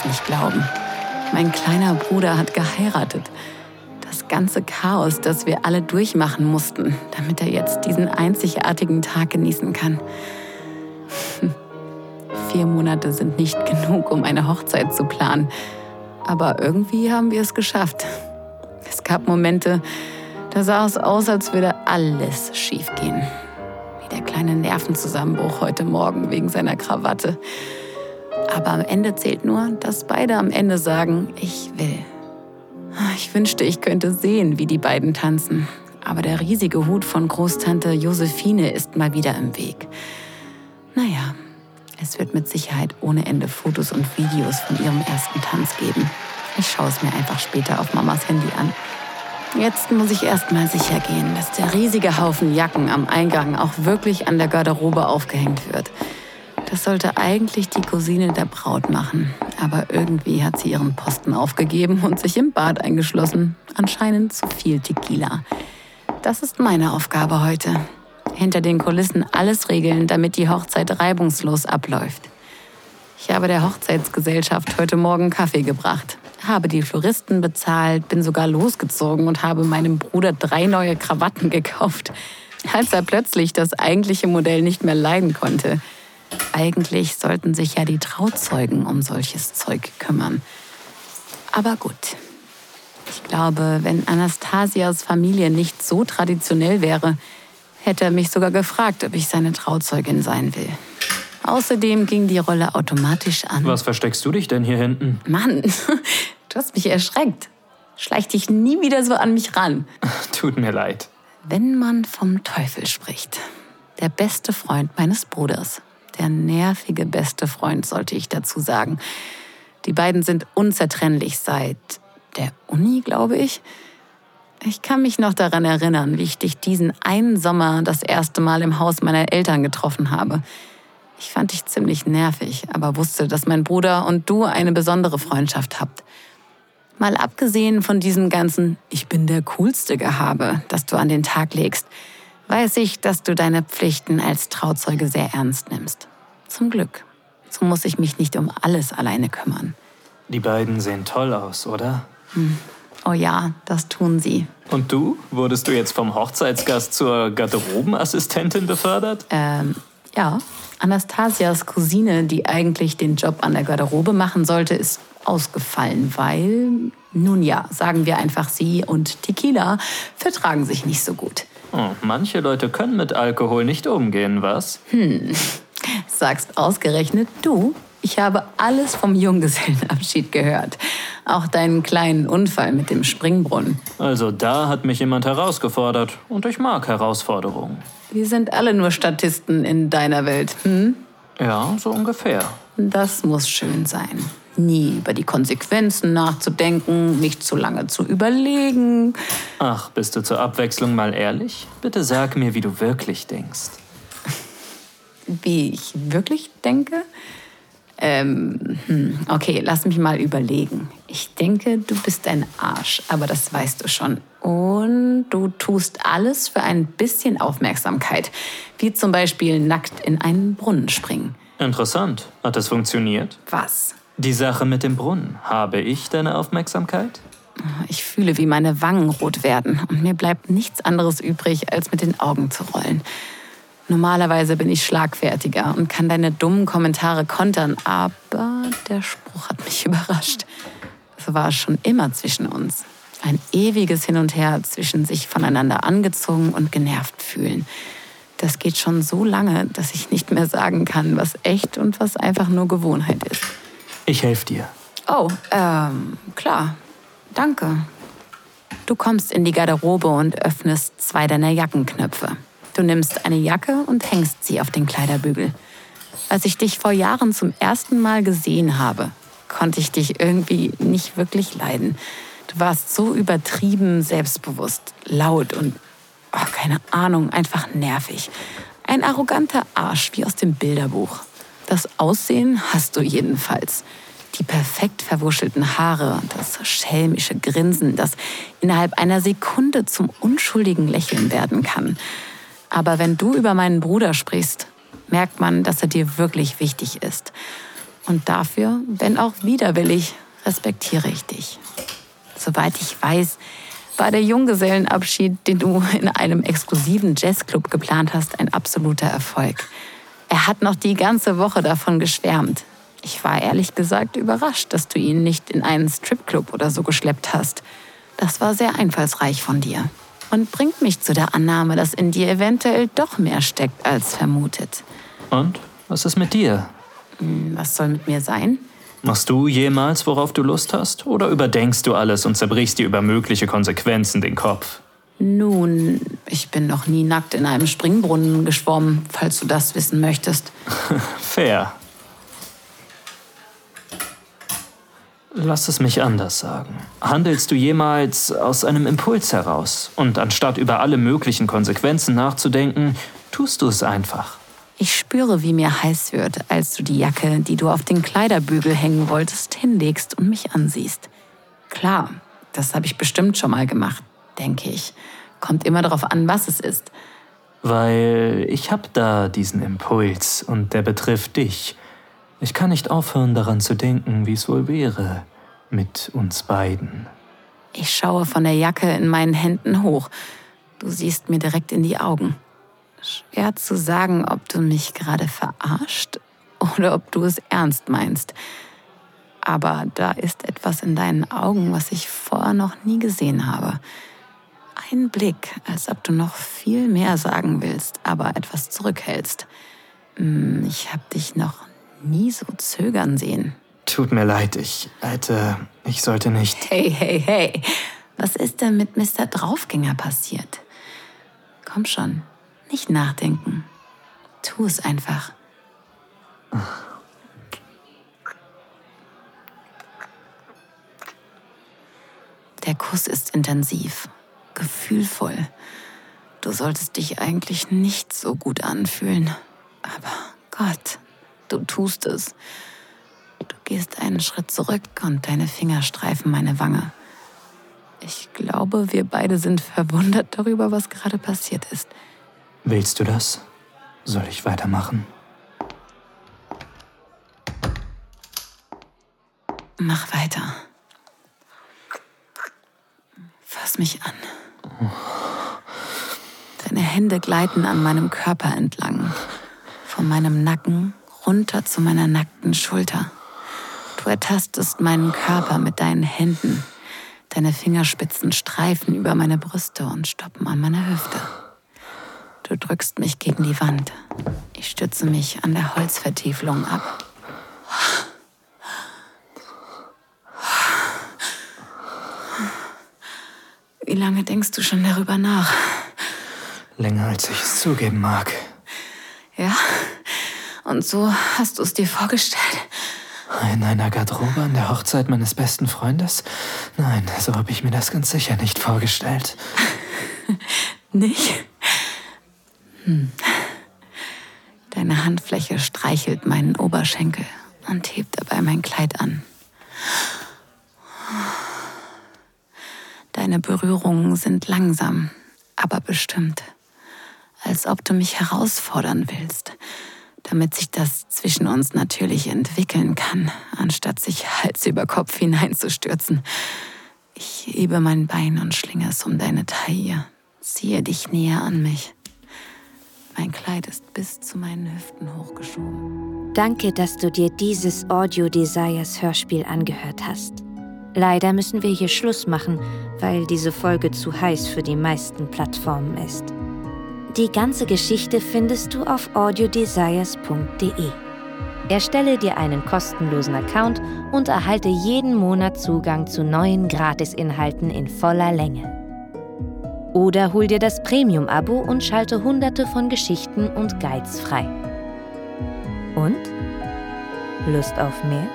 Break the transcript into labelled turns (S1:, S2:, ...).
S1: Es nicht glauben. Mein kleiner Bruder hat geheiratet. Das ganze Chaos, das wir alle durchmachen mussten, damit er jetzt diesen einzigartigen Tag genießen kann. Vier Monate sind nicht genug, um eine Hochzeit zu planen. Aber irgendwie haben wir es geschafft. Es gab Momente, da sah es aus, als würde alles schiefgehen. Wie der kleine Nervenzusammenbruch heute Morgen wegen seiner Krawatte. Aber am Ende zählt nur, dass beide am Ende sagen, ich will. Ich wünschte, ich könnte sehen, wie die beiden tanzen. Aber der riesige Hut von Großtante Josephine ist mal wieder im Weg. Naja, es wird mit Sicherheit ohne Ende Fotos und Videos von ihrem ersten Tanz geben. Ich schaue es mir einfach später auf Mamas Handy an. Jetzt muss ich erst mal sicher gehen, dass der riesige Haufen Jacken am Eingang auch wirklich an der Garderobe aufgehängt wird. Das sollte eigentlich die Cousine der Braut machen. Aber irgendwie hat sie ihren Posten aufgegeben und sich im Bad eingeschlossen. Anscheinend zu viel Tequila. Das ist meine Aufgabe heute. Hinter den Kulissen alles regeln, damit die Hochzeit reibungslos abläuft. Ich habe der Hochzeitsgesellschaft heute Morgen Kaffee gebracht, habe die Floristen bezahlt, bin sogar losgezogen und habe meinem Bruder drei neue Krawatten gekauft, als er plötzlich das eigentliche Modell nicht mehr leiden konnte. Eigentlich sollten sich ja die Trauzeugen um solches Zeug kümmern. Aber gut. Ich glaube, wenn Anastasias Familie nicht so traditionell wäre, hätte er mich sogar gefragt, ob ich seine Trauzeugin sein will. Außerdem ging die Rolle automatisch an.
S2: Was versteckst du dich denn hier hinten?
S1: Mann, du hast mich erschreckt. Schleich dich nie wieder so an mich ran.
S2: Tut mir leid.
S1: Wenn man vom Teufel spricht. Der beste Freund meines Bruders der nervige beste Freund, sollte ich dazu sagen. Die beiden sind unzertrennlich seit der Uni, glaube ich. Ich kann mich noch daran erinnern, wie ich dich diesen einen Sommer das erste Mal im Haus meiner Eltern getroffen habe. Ich fand dich ziemlich nervig, aber wusste, dass mein Bruder und du eine besondere Freundschaft habt. Mal abgesehen von diesem ganzen Ich bin der coolste Gehabe, das du an den Tag legst, weiß ich, dass du deine Pflichten als Trauzeuge sehr ernst nimmst. Zum Glück. So muss ich mich nicht um alles alleine kümmern.
S2: Die beiden sehen toll aus, oder?
S1: Hm. Oh ja, das tun sie.
S2: Und du? Wurdest du jetzt vom Hochzeitsgast zur Garderobenassistentin befördert?
S1: Ähm, ja. Anastasias Cousine, die eigentlich den Job an der Garderobe machen sollte, ist ausgefallen, weil, nun ja, sagen wir einfach, sie und Tequila vertragen sich nicht so gut.
S2: Oh, manche Leute können mit Alkohol nicht umgehen, was?
S1: Hm, sagst ausgerechnet du. Ich habe alles vom Junggesellenabschied gehört. Auch deinen kleinen Unfall mit dem Springbrunnen.
S2: Also da hat mich jemand herausgefordert. Und ich mag Herausforderungen.
S1: Wir sind alle nur Statisten in deiner Welt, hm?
S2: Ja, so ungefähr.
S1: Das muss schön sein. Nie über die Konsequenzen nachzudenken, nicht zu lange zu überlegen.
S2: Ach, bist du zur Abwechslung mal ehrlich? Bitte sag mir, wie du wirklich denkst
S1: wie ich wirklich denke? Ähm, hm, okay, lass mich mal überlegen. Ich denke, du bist ein Arsch, aber das weißt du schon. Und du tust alles für ein bisschen Aufmerksamkeit, wie zum Beispiel nackt in einen Brunnen springen.
S2: Interessant. Hat das funktioniert?
S1: Was?
S2: Die Sache mit dem Brunnen. Habe ich deine Aufmerksamkeit?
S1: Ich fühle, wie meine Wangen rot werden und mir bleibt nichts anderes übrig, als mit den Augen zu rollen. Normalerweise bin ich schlagfertiger und kann deine dummen Kommentare kontern, aber der Spruch hat mich überrascht. So war es schon immer zwischen uns. Ein ewiges Hin und Her zwischen sich voneinander angezogen und genervt fühlen. Das geht schon so lange, dass ich nicht mehr sagen kann, was echt und was einfach nur Gewohnheit ist.
S2: Ich helfe dir.
S1: Oh, ähm, klar. Danke. Du kommst in die Garderobe und öffnest zwei deiner Jackenknöpfe. Du nimmst eine Jacke und hängst sie auf den Kleiderbügel. Als ich dich vor Jahren zum ersten Mal gesehen habe, konnte ich dich irgendwie nicht wirklich leiden. Du warst so übertrieben selbstbewusst, laut und, oh, keine Ahnung, einfach nervig. Ein arroganter Arsch wie aus dem Bilderbuch. Das Aussehen hast du jedenfalls. Die perfekt verwuschelten Haare, das schelmische Grinsen, das innerhalb einer Sekunde zum unschuldigen Lächeln werden kann. Aber wenn du über meinen Bruder sprichst, merkt man, dass er dir wirklich wichtig ist. Und dafür, wenn auch widerwillig, respektiere ich dich. Soweit ich weiß, war der Junggesellenabschied, den du in einem exklusiven Jazzclub geplant hast, ein absoluter Erfolg. Er hat noch die ganze Woche davon geschwärmt. Ich war ehrlich gesagt überrascht, dass du ihn nicht in einen Stripclub oder so geschleppt hast. Das war sehr einfallsreich von dir und bringt mich zu der Annahme, dass in dir eventuell doch mehr steckt als vermutet.
S2: Und was ist mit dir?
S1: Hm, was soll mit mir sein?
S2: Machst du jemals, worauf du Lust hast? Oder überdenkst du alles und zerbrichst dir über mögliche Konsequenzen den Kopf?
S1: Nun, ich bin noch nie nackt in einem Springbrunnen geschwommen, falls du das wissen möchtest.
S2: Fair. Lass es mich anders sagen. Handelst du jemals aus einem Impuls heraus? Und anstatt über alle möglichen Konsequenzen nachzudenken, tust du es einfach.
S1: Ich spüre, wie mir heiß wird, als du die Jacke, die du auf den Kleiderbügel hängen wolltest, hinlegst und mich ansiehst. Klar, das habe ich bestimmt schon mal gemacht, denke ich. Kommt immer darauf an, was es ist.
S2: Weil ich habe da diesen Impuls und der betrifft dich. Ich kann nicht aufhören daran zu denken, wie es wohl wäre mit uns beiden.
S1: Ich schaue von der Jacke in meinen Händen hoch. Du siehst mir direkt in die Augen. Schwer zu sagen, ob du mich gerade verarscht oder ob du es ernst meinst. Aber da ist etwas in deinen Augen, was ich vorher noch nie gesehen habe. Ein Blick, als ob du noch viel mehr sagen willst, aber etwas zurückhältst. Hm, ich habe dich noch nie so zögern sehen.
S2: Tut mir leid, ich hätte, ich sollte nicht.
S1: Hey, hey, hey. Was ist denn mit Mr. Draufgänger passiert? Komm schon, nicht nachdenken. Tu es einfach. Der Kuss ist intensiv, gefühlvoll. Du solltest dich eigentlich nicht so gut anfühlen. Aber Gott, Du tust es. Du gehst einen Schritt zurück und deine Finger streifen meine Wange. Ich glaube, wir beide sind verwundert darüber, was gerade passiert ist.
S2: Willst du das? Soll ich weitermachen?
S1: Mach weiter. Fass mich an. Deine Hände gleiten an meinem Körper entlang, von meinem Nacken runter zu meiner nackten Schulter. Du ertastest meinen Körper mit deinen Händen. Deine Fingerspitzen streifen über meine Brüste und stoppen an meiner Hüfte. Du drückst mich gegen die Wand. Ich stütze mich an der Holzvertiefelung ab. Wie lange denkst du schon darüber nach?
S2: Länger als ich es zugeben mag.
S1: Ja? Und so hast du es dir vorgestellt?
S2: In einer Garderobe an der Hochzeit meines besten Freundes? Nein, so habe ich mir das ganz sicher nicht vorgestellt.
S1: nicht? Hm. Deine Handfläche streichelt meinen Oberschenkel und hebt dabei mein Kleid an. Deine Berührungen sind langsam, aber bestimmt. Als ob du mich herausfordern willst damit sich das zwischen uns natürlich entwickeln kann, anstatt sich Hals über Kopf hineinzustürzen. Ich hebe mein Bein und schlinge es um deine Taille, ziehe dich näher an mich. Mein Kleid ist bis zu meinen Hüften hochgeschoben.
S3: Danke, dass du dir dieses Audio Desires Hörspiel angehört hast. Leider müssen wir hier Schluss machen, weil diese Folge zu heiß für die meisten Plattformen ist. Die ganze Geschichte findest du auf audiodesires.de. Erstelle dir einen kostenlosen Account und erhalte jeden Monat Zugang zu neuen Gratisinhalten in voller Länge. Oder hol dir das Premium-Abo und schalte hunderte von Geschichten und Guides frei. Und? Lust auf mehr?